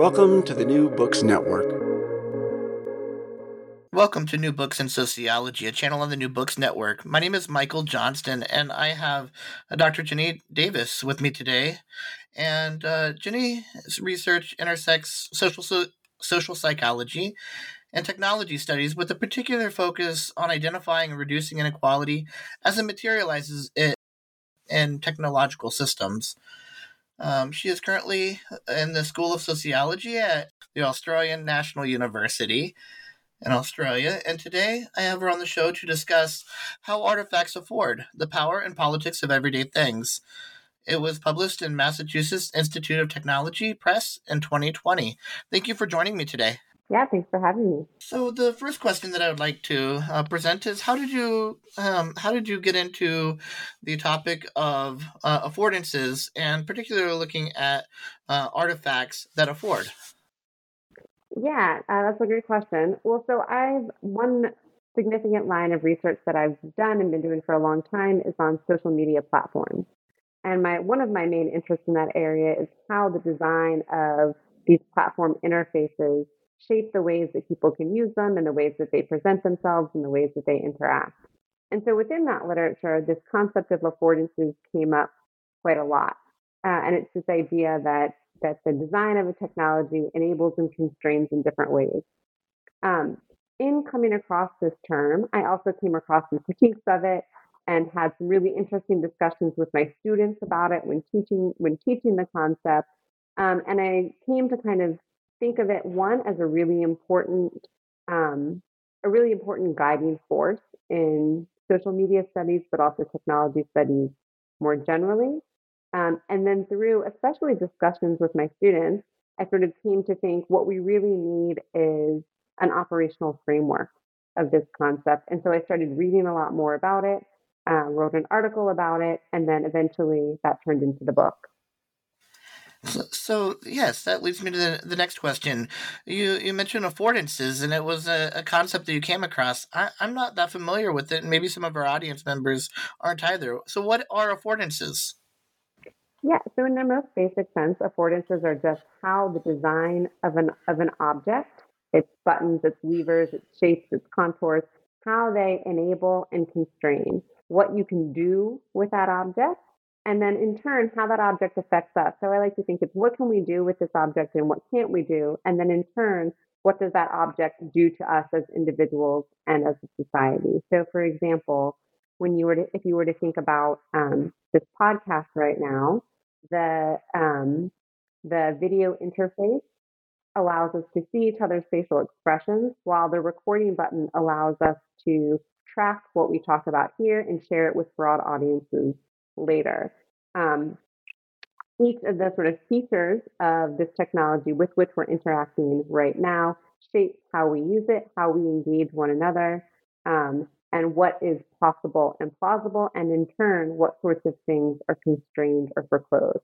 Welcome to the New Books Network. Welcome to New Books in Sociology, a channel on the New Books Network. My name is Michael Johnston, and I have uh, Dr. Jenny Davis with me today. And uh, research intersects social so- social psychology and technology studies with a particular focus on identifying and reducing inequality as it materializes it in technological systems. Um, she is currently in the School of Sociology at the Australian National University in Australia, and today I have her on the show to discuss how artifacts afford the power and politics of everyday things. It was published in Massachusetts Institute of Technology Press in 2020. Thank you for joining me today. Yeah, thanks for having me. So the first question that I would like to uh, present is how did you um, how did you get into the topic of uh, affordances and particularly looking at uh, artifacts that afford? Yeah, uh, that's a great question. Well, so I've one significant line of research that I've done and been doing for a long time is on social media platforms. And my one of my main interests in that area is how the design of these platform interfaces shape the ways that people can use them and the ways that they present themselves and the ways that they interact. And so within that literature, this concept of affordances came up quite a lot. Uh, and it's this idea that that the design of a technology enables and constrains in different ways. Um, in coming across this term, I also came across some critiques of it and had some really interesting discussions with my students about it when teaching when teaching the concept. Um, and I came to kind of think of it one as a really important um, a really important guiding force in social media studies, but also technology studies more generally. Um, and then through especially discussions with my students, I sort of came to think what we really need is an operational framework of this concept. And so I started reading a lot more about it, uh, wrote an article about it, and then eventually that turned into the book. So, so, yes, that leads me to the, the next question. You you mentioned affordances, and it was a, a concept that you came across. I, I'm not that familiar with it, and maybe some of our audience members aren't either. So, what are affordances? Yeah, so in their most basic sense, affordances are just how the design of an of an object, its buttons, its levers, its shapes, its contours, how they enable and constrain what you can do with that object and then in turn how that object affects us. So i like to think it's what can we do with this object and what can't we do? And then in turn what does that object do to us as individuals and as a society? So for example when you were to if you were to think about um, this podcast right now the um, the video interface allows us to see each other's facial expressions while the recording button allows us to track what we talk about here and share it with broad audiences later. Um, each of the sort of features of this technology with which we're interacting right now shapes how we use it, how we engage one another, um, and what is possible and plausible, and in turn, what sorts of things are constrained or foreclosed.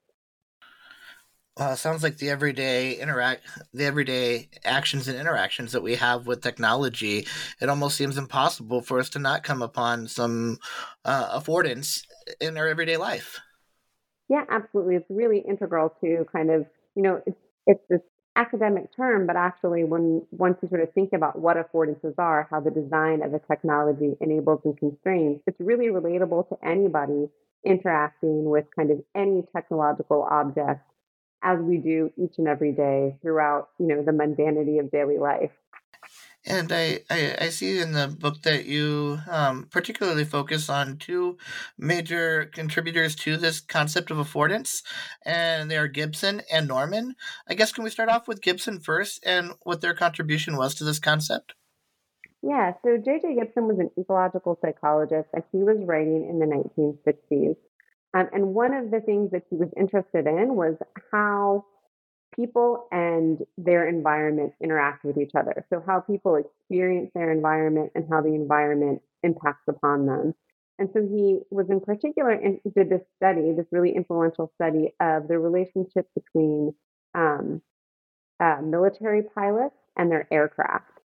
Uh, sounds like the everyday interact, the everyday actions and interactions that we have with technology. It almost seems impossible for us to not come upon some uh, affordance in our everyday life. Yeah, absolutely. It's really integral to kind of you know it's it's this academic term, but actually, when once you sort of think about what affordances are, how the design of a technology enables and constrains, it's really relatable to anybody interacting with kind of any technological object as we do each and every day throughout, you know, the mundanity of daily life. And I, I, I, see in the book that you um, particularly focus on two major contributors to this concept of affordance, and they are Gibson and Norman. I guess can we start off with Gibson first and what their contribution was to this concept? Yeah, so J.J. Gibson was an ecological psychologist, and he was writing in the 1960s. Um, and one of the things that he was interested in was how people and their environment interact with each other. So, how people experience their environment and how the environment impacts upon them. And so, he was in particular and did this study, this really influential study of the relationship between um, uh, military pilots and their aircraft,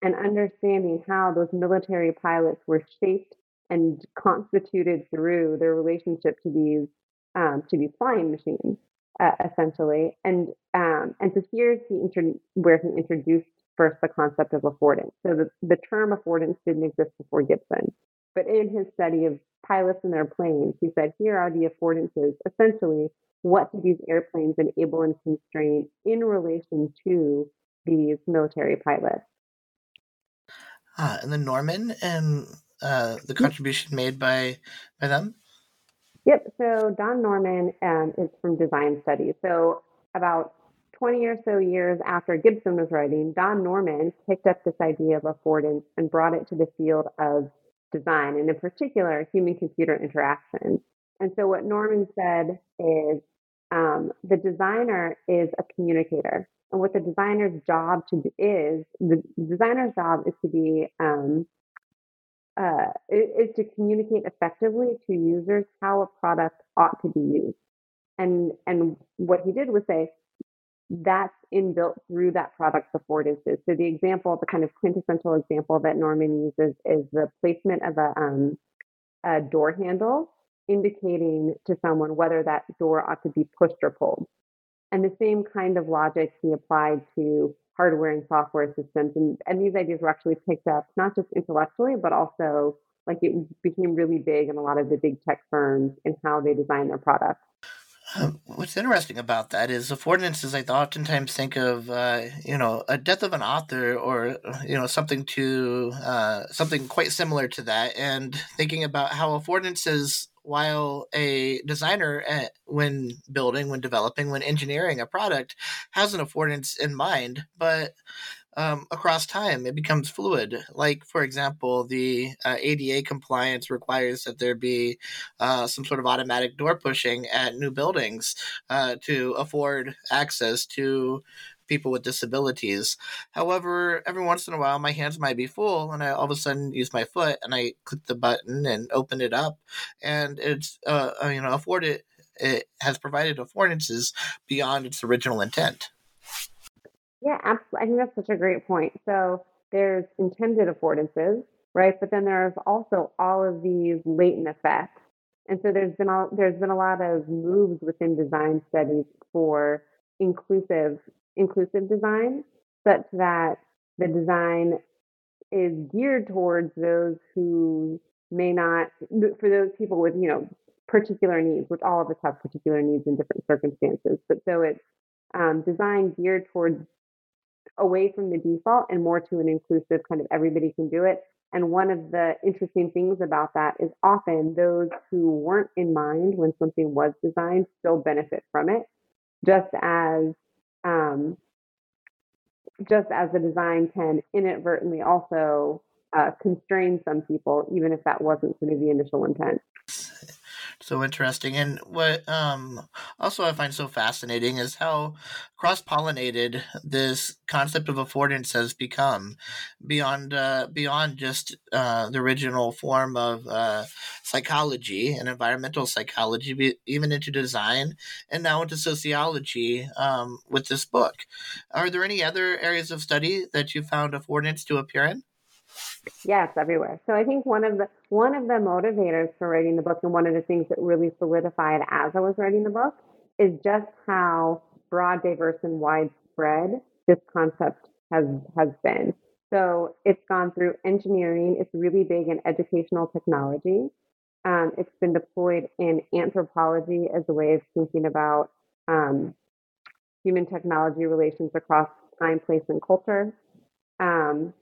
and understanding how those military pilots were shaped and constituted through their relationship to these um, to these flying machines uh, essentially. And um, and so here's he intro- where he introduced first the concept of affordance. So the, the term affordance didn't exist before Gibson, but in his study of pilots and their planes, he said here are the affordances. Essentially, what do these airplanes enable and constrain in relation to these military pilots? Ah, and then Norman and uh, the contribution made by by them. Yep. So Don Norman um, is from design studies. So about 20 or so years after Gibson was writing, Don Norman picked up this idea of affordance and brought it to the field of design, and in particular, human computer interaction. And so what Norman said is um, the designer is a communicator. And what the designer's job to is, the designer's job is to be um, uh, is to communicate effectively to users how a product ought to be used. And and what he did was say that's inbuilt through that product's affordances. So the example, the kind of quintessential example that Norman uses is the placement of a, um, a door handle indicating to someone whether that door ought to be pushed or pulled. And the same kind of logic he applied to hardware and software systems. And, and these ideas were actually picked up not just intellectually, but also like it became really big in a lot of the big tech firms in how they design their products. Um, what's interesting about that is affordances. I oftentimes think of, uh, you know, a death of an author, or you know, something to uh, something quite similar to that, and thinking about how affordances while a designer at, when building when developing when engineering a product has an affordance in mind but um, across time it becomes fluid. Like for example the uh, ada compliance requires that there be uh, some sort of automatic door pushing at new buildings uh, to afford access to people with disabilities. However, every once in a while, my hands might be full, and I all of a sudden use my foot and I click the button and open it up, and it's uh, uh you know afforded it has provided affordances beyond its original intent. Yeah, absolutely. I think that's such a great point. So there's intended affordances, right? But then there's also all of these latent effects. And so there's been a, there's been a lot of moves within design studies for inclusive inclusive design such that the design is geared towards those who may not for those people with you know particular needs which all of us have particular needs in different circumstances. But so it's um, designed geared towards away from the default and more to an inclusive kind of everybody can do it. And one of the interesting things about that is often those who weren't in mind when something was designed still benefit from it. Just as um, just as the design can inadvertently also uh, constrain some people, even if that wasn't sort of the initial intent. So interesting. And what um, also I find so fascinating is how cross pollinated this concept of affordance has become beyond uh, beyond just uh, the original form of uh, psychology and environmental psychology, even into design and now into sociology um, with this book. Are there any other areas of study that you found affordance to appear in? Yes, everywhere. So I think one of the one of the motivators for writing the book and one of the things that really solidified as I was writing the book is just how broad, diverse, and widespread this concept has has been. So it's gone through engineering. It's really big in educational technology. Um, it's been deployed in anthropology as a way of thinking about um, human technology relations across time, place, and culture. Um,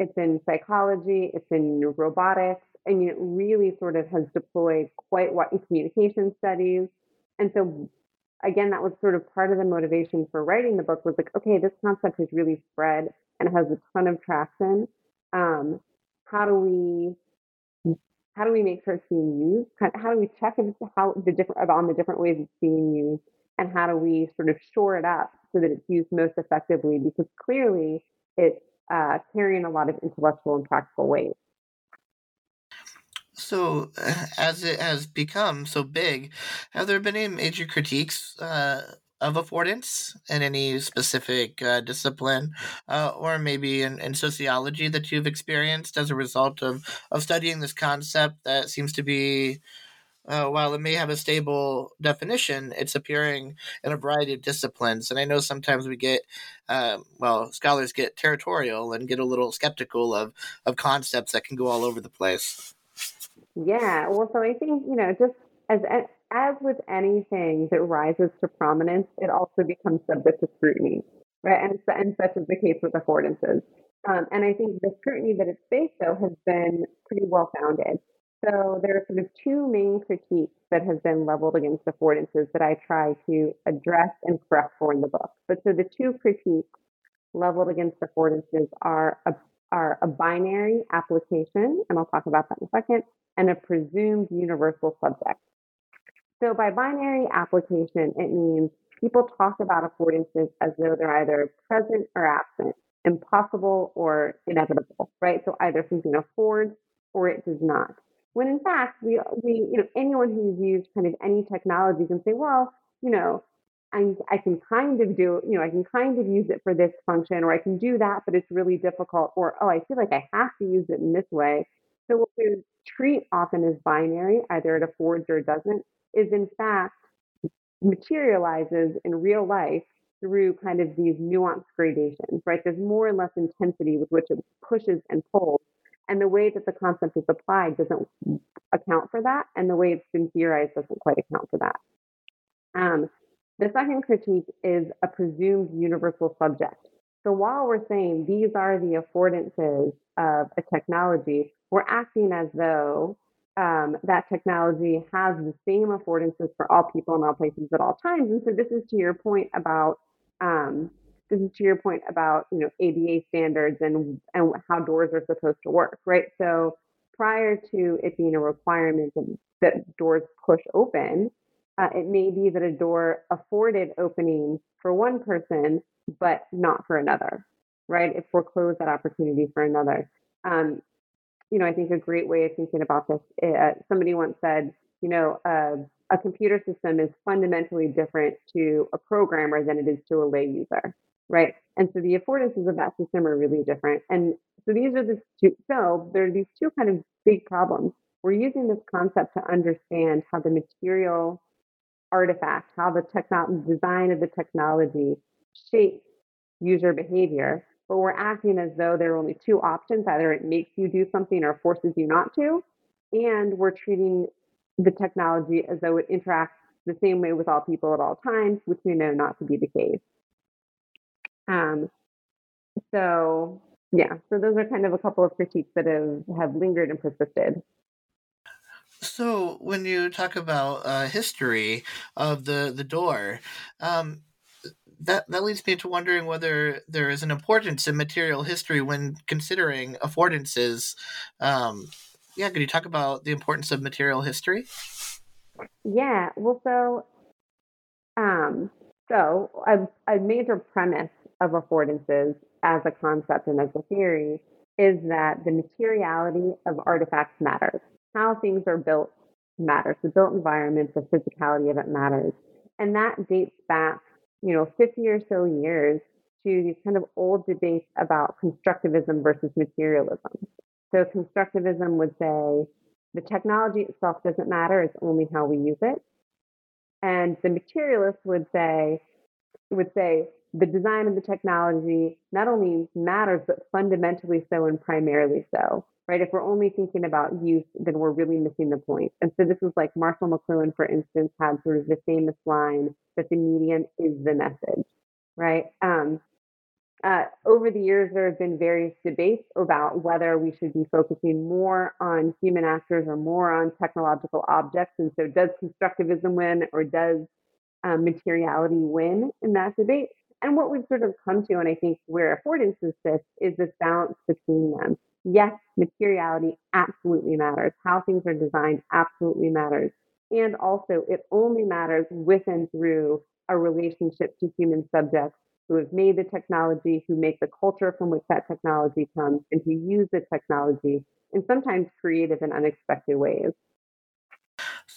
it's in psychology, it's in robotics, and it really sort of has deployed quite what in communication studies. And so again, that was sort of part of the motivation for writing the book was like, okay, this concept has really spread and has a ton of traction. Um, how do we how do we make sure it's being used? How do we check how the different on the different ways it's being used, and how do we sort of shore it up so that it's used most effectively? Because clearly, it's uh, carrying a lot of intellectual and practical weight. So, as it has become so big, have there been any major critiques uh, of affordance in any specific uh, discipline, uh, or maybe in, in sociology that you've experienced as a result of, of studying this concept that seems to be uh, while it may have a stable definition, it's appearing in a variety of disciplines. And I know sometimes we get, uh, well, scholars get territorial and get a little skeptical of, of concepts that can go all over the place. Yeah, well, so I think, you know, just as, as with anything that rises to prominence, it also becomes subject to scrutiny, right? And, and such is the case with affordances. Um, and I think the scrutiny that it's faced, though, has been pretty well founded. So there are sort of two main critiques that have been leveled against affordances that I try to address and correct for in the book. But so the two critiques leveled against affordances are a, are a binary application, and I'll talk about that in a second, and a presumed universal subject. So by binary application, it means people talk about affordances as though they're either present or absent, impossible or inevitable, right? So either something affords or it does not. When in fact, we, we, you know, anyone who's used kind of any technology can say, well, you know, I, I can kind of do, you know, I can kind of use it for this function, or I can do that, but it's really difficult, or oh, I feel like I have to use it in this way. So what we treat often as binary, either it affords or it doesn't, is in fact materializes in real life through kind of these nuanced gradations, right? There's more and less intensity with which it pushes and pulls and the way that the concept is applied doesn't account for that. And the way it's been theorized doesn't quite account for that. Um, the second critique is a presumed universal subject. So while we're saying these are the affordances of a technology, we're acting as though um, that technology has the same affordances for all people in all places at all times. And so this is to your point about um, this is to your point about you know ADA standards and and how doors are supposed to work, right? So prior to it being a requirement that doors push open, uh, it may be that a door afforded opening for one person, but not for another, right? It foreclosed that opportunity for another. Um, you know, I think a great way of thinking about this. Uh, somebody once said, you know, uh, a computer system is fundamentally different to a programmer than it is to a lay user right? And so the affordances of that system are really different. And so these are the two, so there are these two kind of big problems. We're using this concept to understand how the material artifact, how the techno- design of the technology shapes user behavior, but we're acting as though there are only two options either it makes you do something or forces you not to. And we're treating the technology as though it interacts the same way with all people at all times, which we know not to be the case. Um, so yeah, so those are kind of a couple of critiques that have, have lingered and persisted. So when you talk about uh, history of the the door, um, that that leads me to wondering whether there is an importance in material history when considering affordances. Um, yeah, could you talk about the importance of material history? Yeah, well, so um, so a, a major premise of affordances as a concept and as a theory is that the materiality of artifacts matters. How things are built matters. The built environment, the physicality of it matters. And that dates back, you know, 50 or so years to these kind of old debates about constructivism versus materialism. So constructivism would say the technology itself doesn't matter, it's only how we use it. And the materialist would say would say the design of the technology not only matters, but fundamentally so and primarily so. Right? If we're only thinking about use, then we're really missing the point. And so this is like Marshall McLuhan, for instance, had sort of the famous line that the medium is the message. Right? Um, uh, over the years, there have been various debates about whether we should be focusing more on human actors or more on technological objects. And so, does constructivism win or does um, materiality win in that debate? And what we've sort of come to, and I think where affordances sits, is this balance between them. Yes, materiality absolutely matters. How things are designed absolutely matters. And also, it only matters with and through a relationship to human subjects who have made the technology, who make the culture from which that technology comes, and who use the technology in sometimes creative and unexpected ways.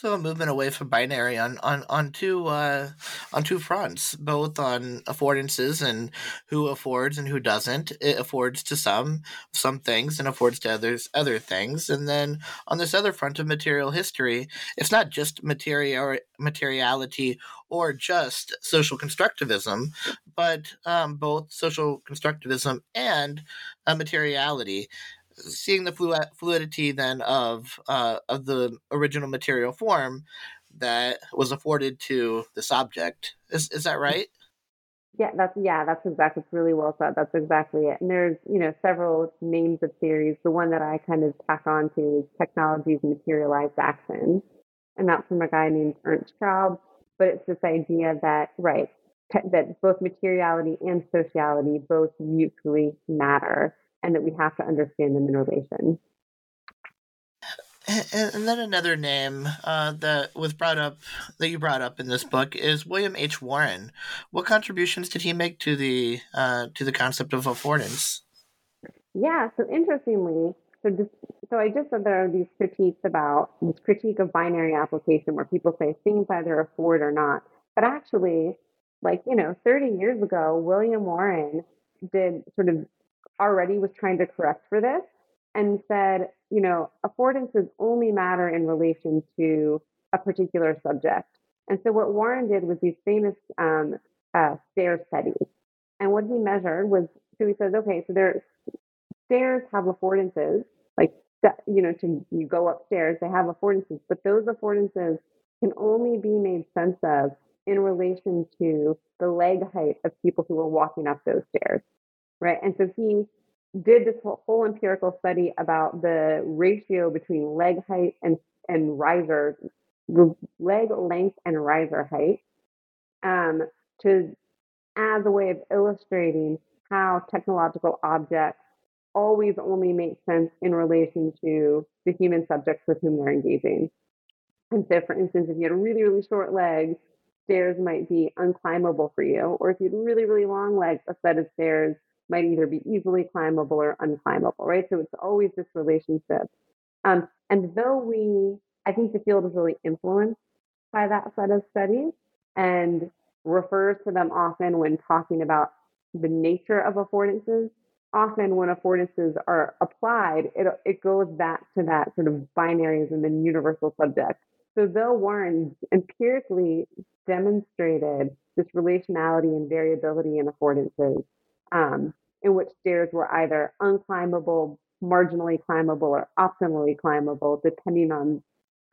So a movement away from binary on on on two uh, on two fronts, both on affordances and who affords and who doesn't. It affords to some some things and affords to others other things. And then on this other front of material history, it's not just material materiality or just social constructivism, but um, both social constructivism and uh, materiality seeing the flu- fluidity then of uh, of the original material form that was afforded to this object. Is is that right? Yeah, that's yeah, that's exactly. It's really well said. That's exactly it. And there's you know several names of theories. The one that I kind of tack on to is technology's materialized action, and that's from a guy named Ernst Schraube. But it's this idea that right that both materiality and sociality both mutually matter and that we have to understand them in relation. And then another name uh, that was brought up that you brought up in this book is William H. Warren. What contributions did he make to the uh, to the concept of affordance? Yeah, so interestingly, so this, so I just said there are these critiques about this critique of binary application where people say things either afford or not, but actually, like you know, 30 years ago, William Warren did sort of already was trying to correct for this and said, you know, affordances only matter in relation to a particular subject. And so what Warren did was these famous um, uh, stair studies. And what he measured was, so he says, okay, so there stairs have affordances, like you know, to you go upstairs, they have affordances, but those affordances can only be made sense of in relation to the leg height of people who are walking up those stairs right? And so he did this whole empirical study about the ratio between leg height and and riser leg length and riser height um, to as a way of illustrating how technological objects always only make sense in relation to the human subjects with whom they're engaging. And so, for instance, if you had really, really short legs, stairs might be unclimbable for you. Or if you had really, really long legs, a set of stairs might either be easily climbable or unclimbable, right? So it's always this relationship. Um, and though we, I think the field is really influenced by that set of studies and refers to them often when talking about the nature of affordances. Often, when affordances are applied, it, it goes back to that sort of binaries and then universal subject. So, though Warren empirically demonstrated this relationality and variability in affordances, um, in which stairs were either unclimbable, marginally climbable, or optimally climbable, depending on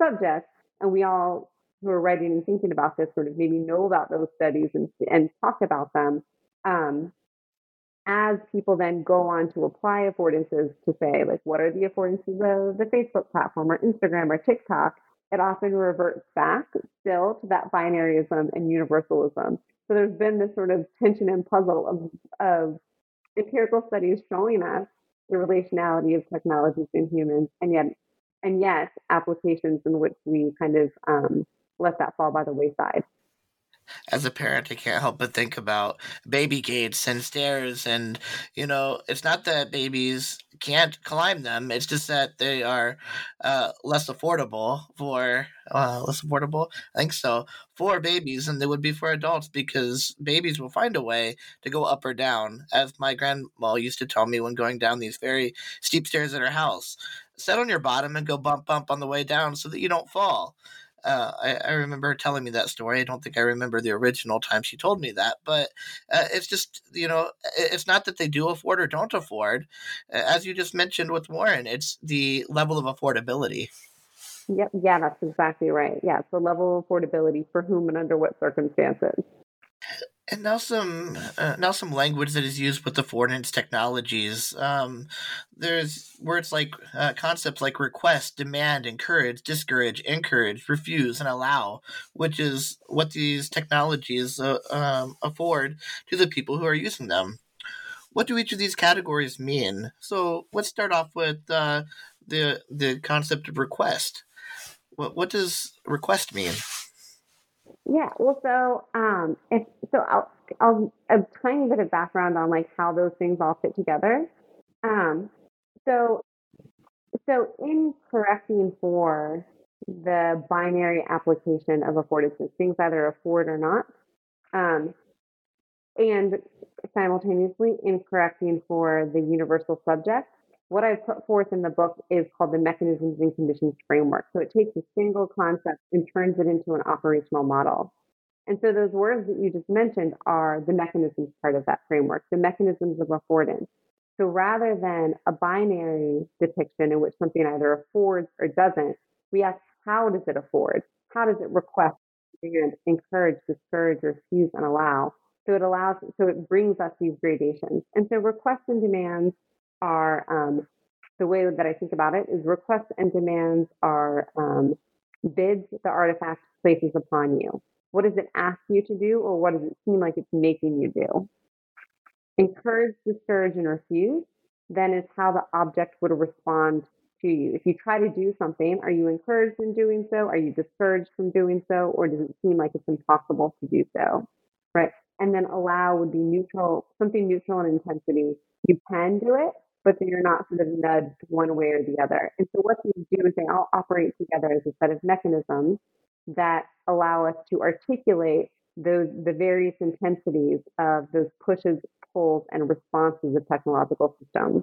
subject. And we all who are writing and thinking about this sort of maybe know about those studies and, and talk about them. Um, as people then go on to apply affordances to say, like, what are the affordances of the Facebook platform or Instagram or TikTok? It often reverts back still to that binaryism and universalism. So there's been this sort of tension and puzzle of, of empirical studies showing us the relationality of technologies and humans, and yet and yet applications in which we kind of um, let that fall by the wayside as a parent, I can't help but think about baby gates and stairs. And, you know, it's not that babies can't climb them, it's just that they are uh, less affordable for, uh, less affordable? I think so, for babies than they would be for adults because babies will find a way to go up or down, as my grandma used to tell me when going down these very steep stairs at her house. Set on your bottom and go bump, bump on the way down so that you don't fall. Uh, I, I, remember telling me that story. I don't think I remember the original time she told me that, but uh, it's just, you know, it's not that they do afford or don't afford. As you just mentioned with Warren, it's the level of affordability. Yep. Yeah, that's exactly right. Yeah, it's the level of affordability for whom and under what circumstances. And now some uh, now some language that is used with the affordance technologies. Um, there's words like uh, concepts like request, demand, encourage, discourage, encourage, refuse, and allow, which is what these technologies uh, um, afford to the people who are using them. What do each of these categories mean? So let's start off with uh, the the concept of request. What what does request mean? Yeah, well, so um, if so, I'll, I'll a tiny bit of background on like how those things all fit together. Um, so, so in correcting for the binary application of affordances, things either afford or not, um, and simultaneously in correcting for the universal subject, what I put forth in the book is called the mechanisms and conditions framework. So it takes a single concept and turns it into an operational model. And so those words that you just mentioned are the mechanisms part of that framework, the mechanisms of affordance. So rather than a binary depiction in which something either affords or doesn't, we ask how does it afford? How does it request and encourage, discourage, refuse, and allow? So it allows, so it brings us these gradations. And so requests and demands are um, the way that I think about it is requests and demands are um, bids the artifact places upon you. What does it ask you to do, or what does it seem like it's making you do? Encourage, discourage, and refuse then is how the object would respond to you. If you try to do something, are you encouraged in doing so? Are you discouraged from doing so? Or does it seem like it's impossible to do so? Right. And then allow would be neutral, something neutral in intensity. You can do it, but then you're not sort of nudged one way or the other. And so what these do is they all operate together as a set of mechanisms that allow us to articulate those the various intensities of those pushes, pulls, and responses of technological systems.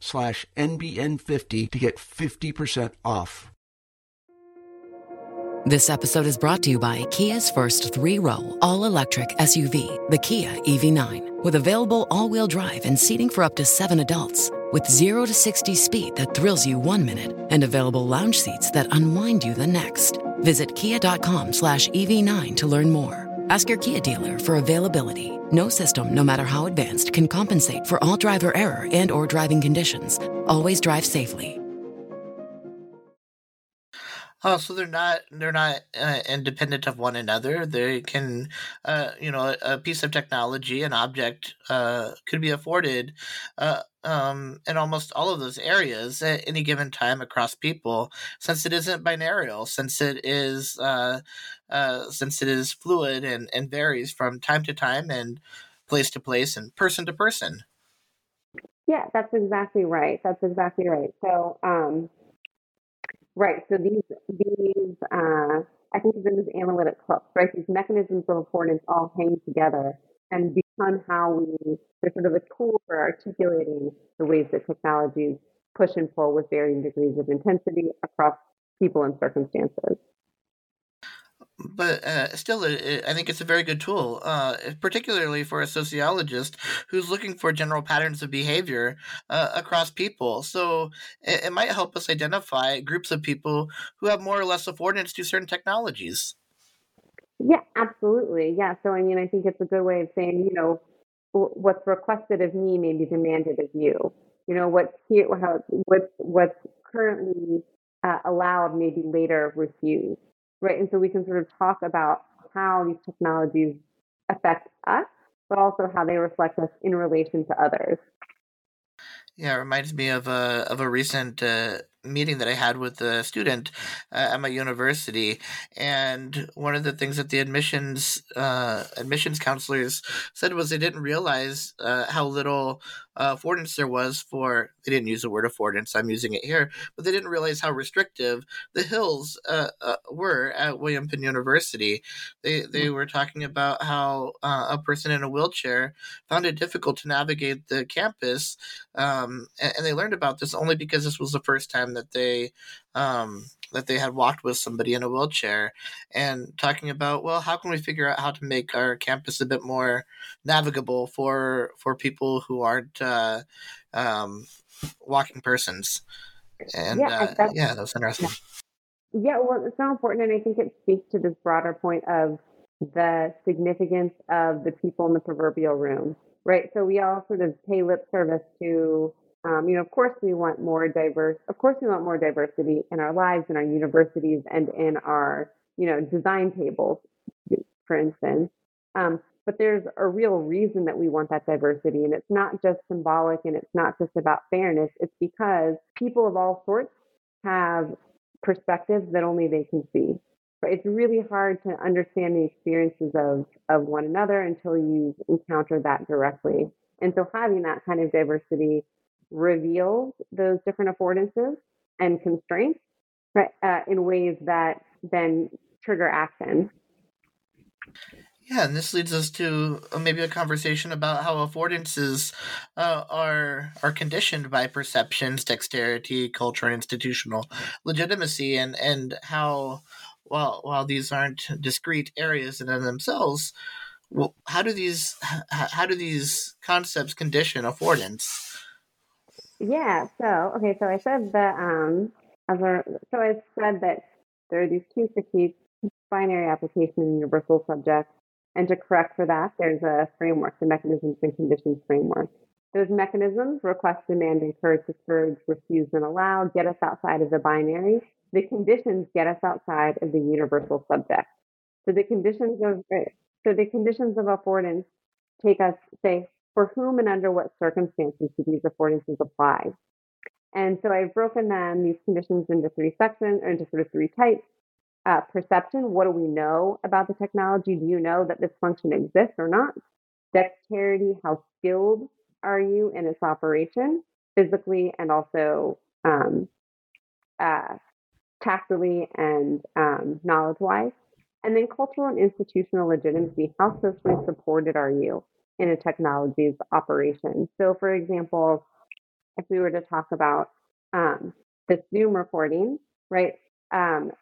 slash NBN50 to get 50% off. This episode is brought to you by Kia's first three row, all electric SUV, the Kia EV9, with available all wheel drive and seating for up to seven adults. With 0 to 60 speed that thrills you one minute and available lounge seats that unwind you the next. Visit kia.com slash EV9 to learn more. Ask your Kia dealer for availability. No system, no matter how advanced, can compensate for all driver error and or driving conditions. Always drive safely. Oh, so they're not they're not uh, independent of one another. They can, uh, you know, a piece of technology, an object, uh, could be afforded uh, um, in almost all of those areas at any given time across people, since it isn't binarial, since it is uh, uh, since it is fluid and, and varies from time to time and place to place and person to person. Yeah, that's exactly right. That's exactly right. So, um, right. So these these uh, I think of them as analytic hooks, right? These mechanisms of affordance all hang together and become how we, they're sort of a tool for articulating the ways that technologies push and pull with varying degrees of intensity across people and circumstances but uh, still, it, I think it's a very good tool, uh, particularly for a sociologist who's looking for general patterns of behavior uh, across people. So it, it, might help us identify groups of people who have more or less affordance to certain technologies. Yeah, absolutely. Yeah. So, I mean, I think it's a good way of saying, you know, what's requested of me may be demanded of you. You know, what's here, what's, what's currently uh, allowed may be later refused right? And so we can sort of talk about how these technologies affect us, but also how they reflect us in relation to others. Yeah, it reminds me of a of a recent uh, meeting that I had with a student uh, at my university, and one of the things that the admissions uh, admissions counselors said was they didn't realize uh, how little uh, affordance there was for. They didn't use the word affordance. I'm using it here, but they didn't realize how restrictive the hills uh, uh, were at William Penn University. They they mm. were talking about how a person in a wheelchair found it difficult to navigate the campus, um, and, and they learned about this only because this was the first time that they um, that they had walked with somebody in a wheelchair and talking about well how can we figure out how to make our campus a bit more navigable for for people who aren't uh, um, walking persons and yeah, uh, yeah that was interesting yeah. yeah well it's so important and i think it speaks to this broader point of the significance of the people in the proverbial room right so we all sort of pay lip service to um, you know, of course, we want more diverse. Of course, we want more diversity in our lives, in our universities, and in our, you know, design tables, for instance. Um, but there's a real reason that we want that diversity, and it's not just symbolic, and it's not just about fairness. It's because people of all sorts have perspectives that only they can see. But it's really hard to understand the experiences of of one another until you encounter that directly. And so, having that kind of diversity reveals those different affordances and constraints right, uh, in ways that then trigger action. Yeah, and this leads us to uh, maybe a conversation about how affordances uh, are are conditioned by perceptions, dexterity, culture, and institutional legitimacy, and and how while while these aren't discrete areas in themselves, well, how do these how do these concepts condition affordance? Yeah. So okay. So I said that um, as a, so I said that there are these two critiques: binary application and universal subject. And to correct for that, there's a framework, the mechanisms and conditions framework. Those mechanisms, request, demand, encourage, discourage, refuse, and allow, get us outside of the binary. The conditions get us outside of the universal subject. So the conditions of so the conditions of affordance take us say for whom and under what circumstances do these affordances apply? And so I've broken them, these conditions, into three sections, or into sort of three types. Uh, perception, what do we know about the technology? Do you know that this function exists or not? Dexterity, how skilled are you in its operation, physically and also um, uh, tactily and um, knowledge wise? And then cultural and institutional legitimacy, how socially supported are you? In a technology's operation. So, for example, if we were to talk about um, this Zoom recording, right? Um,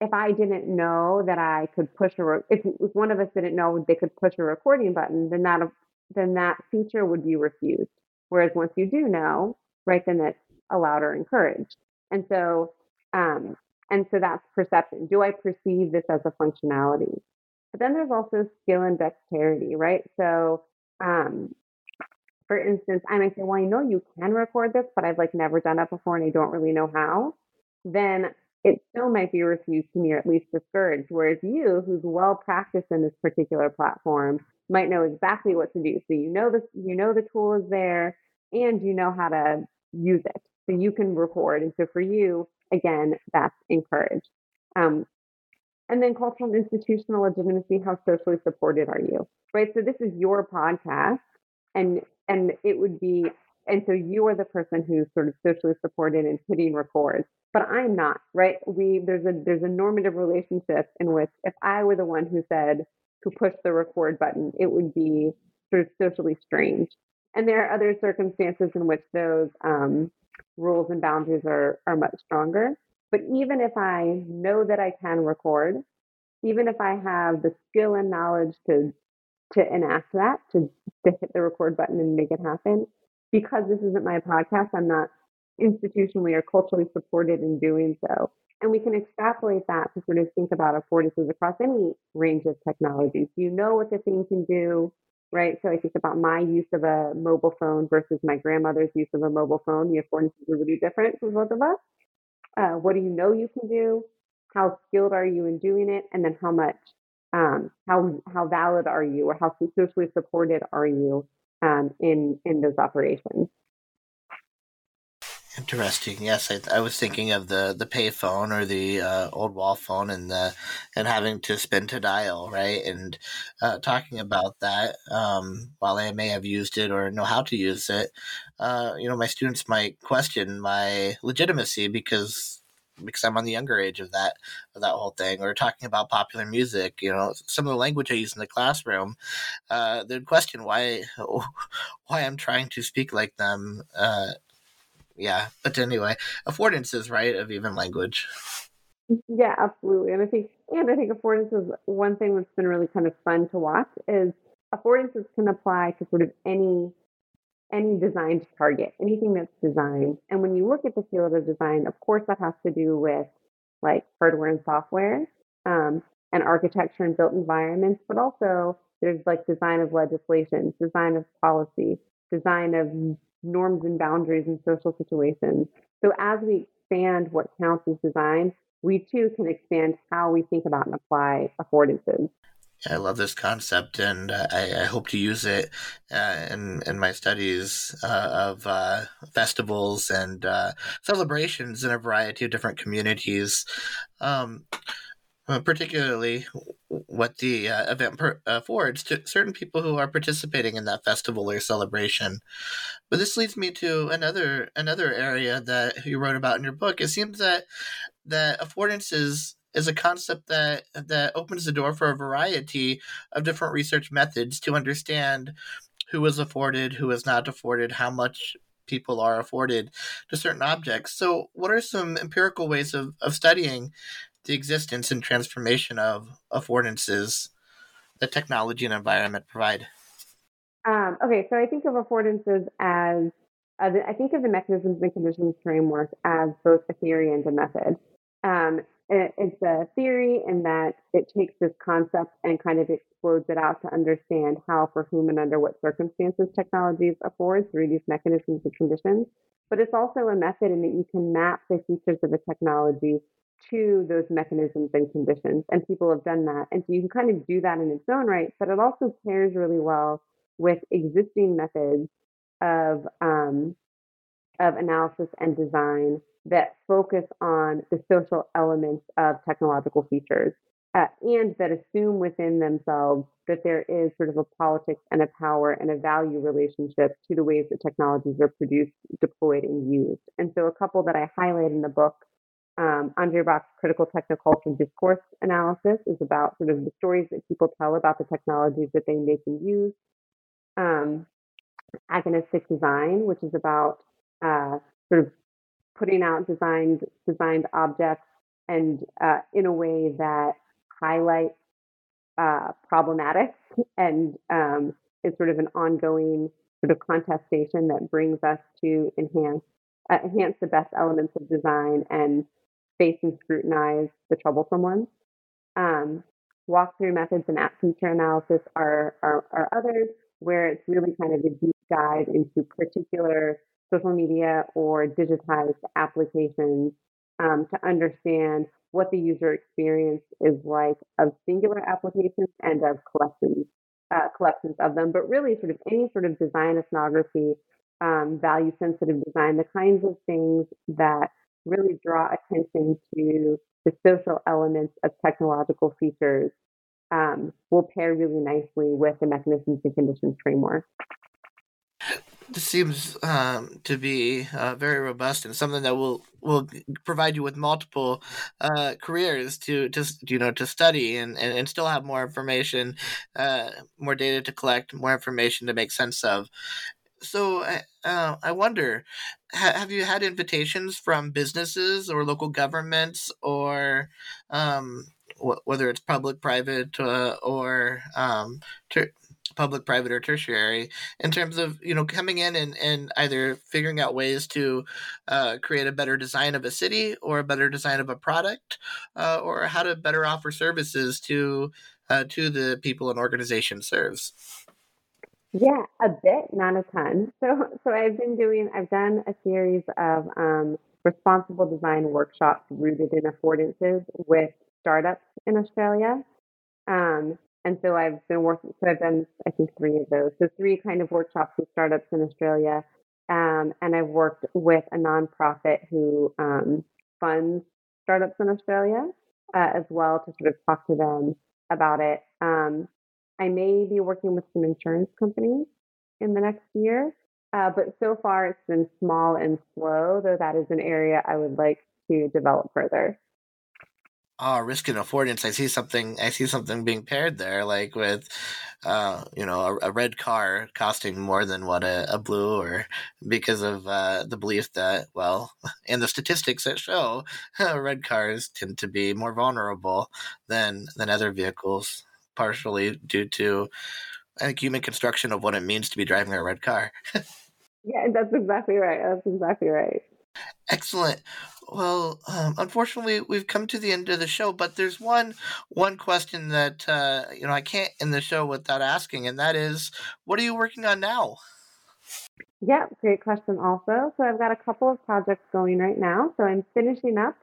if I didn't know that I could push a, re- if, if one of us didn't know they could push a recording button, then that then that feature would be refused. Whereas once you do know, right, then it's allowed or encouraged. And so, um, and so that's perception. Do I perceive this as a functionality? But then there's also skill and dexterity, right? So, um, for instance, I might say, well, I know you can record this, but I've like never done it before and I don't really know how. Then it still might be refused to me or at least discouraged. Whereas you, who's well practiced in this particular platform, might know exactly what to do. So you know this, you know the tool is there and you know how to use it. So you can record. And so for you, again, that's encouraged. Um, and then cultural and institutional legitimacy, how socially supported are you? Right. So this is your podcast and and it would be and so you are the person who's sort of socially supported and hitting record, but I'm not, right? We there's a there's a normative relationship in which if I were the one who said who pushed the record button, it would be sort of socially strange. And there are other circumstances in which those um, rules and boundaries are are much stronger. But even if I know that I can record, even if I have the skill and knowledge to to enact that, to, to hit the record button and make it happen, because this isn't my podcast, I'm not institutionally or culturally supported in doing so. And we can extrapolate that to sort of think about affordances across any range of technologies. You know what the thing can do, right? So I think about my use of a mobile phone versus my grandmother's use of a mobile phone. The affordances are really different for both of us. Uh, what do you know you can do? How skilled are you in doing it? And then how much, um, how how valid are you, or how socially supported are you um, in in those operations? Interesting. Yes, I, I, was thinking of the the payphone or the uh, old wall phone and the and having to spin to dial, right? And uh, talking about that, um, while I may have used it or know how to use it, uh, you know, my students might question my legitimacy because because I'm on the younger age of that of that whole thing, or talking about popular music. You know, some of the language I use in the classroom, uh, they'd question why why I'm trying to speak like them uh, yeah. But anyway, affordances, right, of even language. Yeah, absolutely. And I think and I think affordances one thing that's been really kind of fun to watch is affordances can apply to sort of any any designed target, anything that's designed. And when you look at the field of design, of course that has to do with like hardware and software, um, and architecture and built environments, but also there's like design of legislation, design of policy, design of norms and boundaries in social situations. So as we expand what counts as design, we too can expand how we think about and apply affordances. I love this concept, and uh, I, I, hope to use it uh, in in my studies uh, of uh, festivals and uh, celebrations in a variety of different communities. Um, uh, particularly what the uh, event per- affords to certain people who are participating in that festival or celebration. But this leads me to another another area that you wrote about in your book. It seems that that affordances is a concept that that opens the door for a variety of different research methods to understand who is afforded, who is not afforded, how much people are afforded to certain objects. So, what are some empirical ways of, of studying the existence and transformation of affordances that technology and environment provide? Um, okay, so I think of affordances as uh, the, I think of the mechanisms and conditions framework as both a theory and a method. Um, it, it's a theory in that it takes this concept and kind of explodes it out to understand how, for whom, and under what circumstances technologies afford through these mechanisms and conditions. But it's also a method in that you can map the features of a technology to those mechanisms and conditions. And people have done that. And so you can kind of do that in its own right, but it also pairs really well with existing methods of um, of analysis and design that focus on the social elements of technological features uh, and that assume within themselves that there is sort of a politics and a power and a value relationship to the ways that technologies are produced, deployed, and used. And so, a couple that I highlight in the book um, Andre Brock's critical technoculture discourse analysis is about sort of the stories that people tell about the technologies that they make and use. Um, agonistic design, which is about uh, sort of putting out designed designed objects and uh, in a way that highlights uh, problematics and um, is sort of an ongoing sort of contestation that brings us to enhance uh, enhance the best elements of design and face and scrutinize the troublesome ones. Um, walkthrough methods and app feature analysis are, are, are others where it's really kind of a deep dive into particular social media or digitized applications um, to understand what the user experience is like of singular applications and of collections uh, collections of them, but really sort of any sort of design ethnography, um, value sensitive design, the kinds of things that really draw attention to the social elements of technological features um, will pair really nicely with the mechanisms and conditions framework. this seems um, to be uh, very robust and something that will will provide you with multiple uh, careers to to you know to study and, and, and still have more information, uh, more data to collect, more information to make sense of. So uh, I wonder, ha- have you had invitations from businesses or local governments or um, wh- whether it's public, private, uh, or um, ter- public, private, or tertiary, in terms of you know coming in and, and either figuring out ways to uh, create a better design of a city or a better design of a product, uh, or how to better offer services to uh, to the people an organization serves. Yeah, a bit, not a ton. So, so I've been doing. I've done a series of um, responsible design workshops rooted in affordances with startups in Australia. Um, and so I've been working, so I've done, I think, three of those. So three kind of workshops with startups in Australia. Um, and I've worked with a nonprofit who um, funds startups in Australia uh, as well to sort of talk to them about it. Um, I may be working with some insurance companies in the next year, uh, but so far it's been small and slow, though that is an area I would like to develop further. Oh risk and affordance. I see something i see something being paired there like with uh you know a, a red car costing more than what a, a blue or because of uh the belief that well and the statistics that show red cars tend to be more vulnerable than than other vehicles partially due to I think human construction of what it means to be driving a red car yeah that's exactly right that's exactly right Excellent. Well, um, unfortunately, we've come to the end of the show, but there's one one question that uh, you know I can't end the show without asking, and that is, what are you working on now? Yeah, great question. Also, so I've got a couple of projects going right now. So I'm finishing up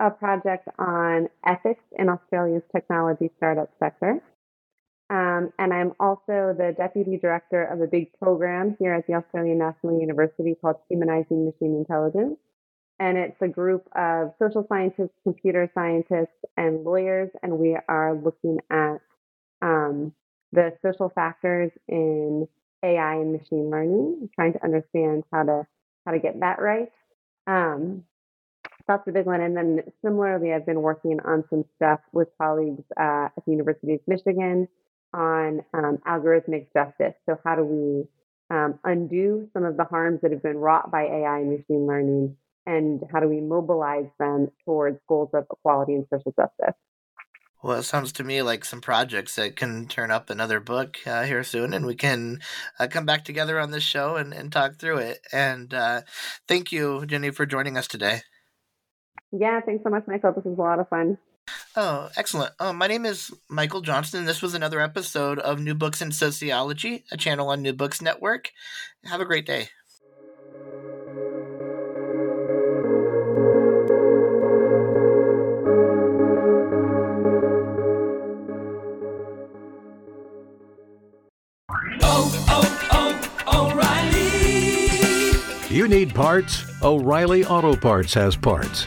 a project on ethics in Australia's technology startup sector. Um, and I'm also the deputy director of a big program here at the Australian National University called Humanizing Machine Intelligence. And it's a group of social scientists, computer scientists, and lawyers. And we are looking at um, the social factors in AI and machine learning, trying to understand how to how to get that right. Um, that's the big one. And then similarly, I've been working on some stuff with colleagues uh, at the University of Michigan on um, algorithmic justice. So, how do we um, undo some of the harms that have been wrought by AI and machine learning, and how do we mobilize them towards goals of equality and social justice? Well, it sounds to me like some projects that can turn up another book uh, here soon, and we can uh, come back together on this show and, and talk through it. And uh, thank you, Jenny, for joining us today. Yeah, thanks so much, Michael. This was a lot of fun. Oh, excellent. Oh, my name is Michael Johnston. This was another episode of New Books in Sociology, a channel on New Books Network. Have a great day. Oh, oh, oh, O'Reilly! You need parts? O'Reilly Auto Parts has parts.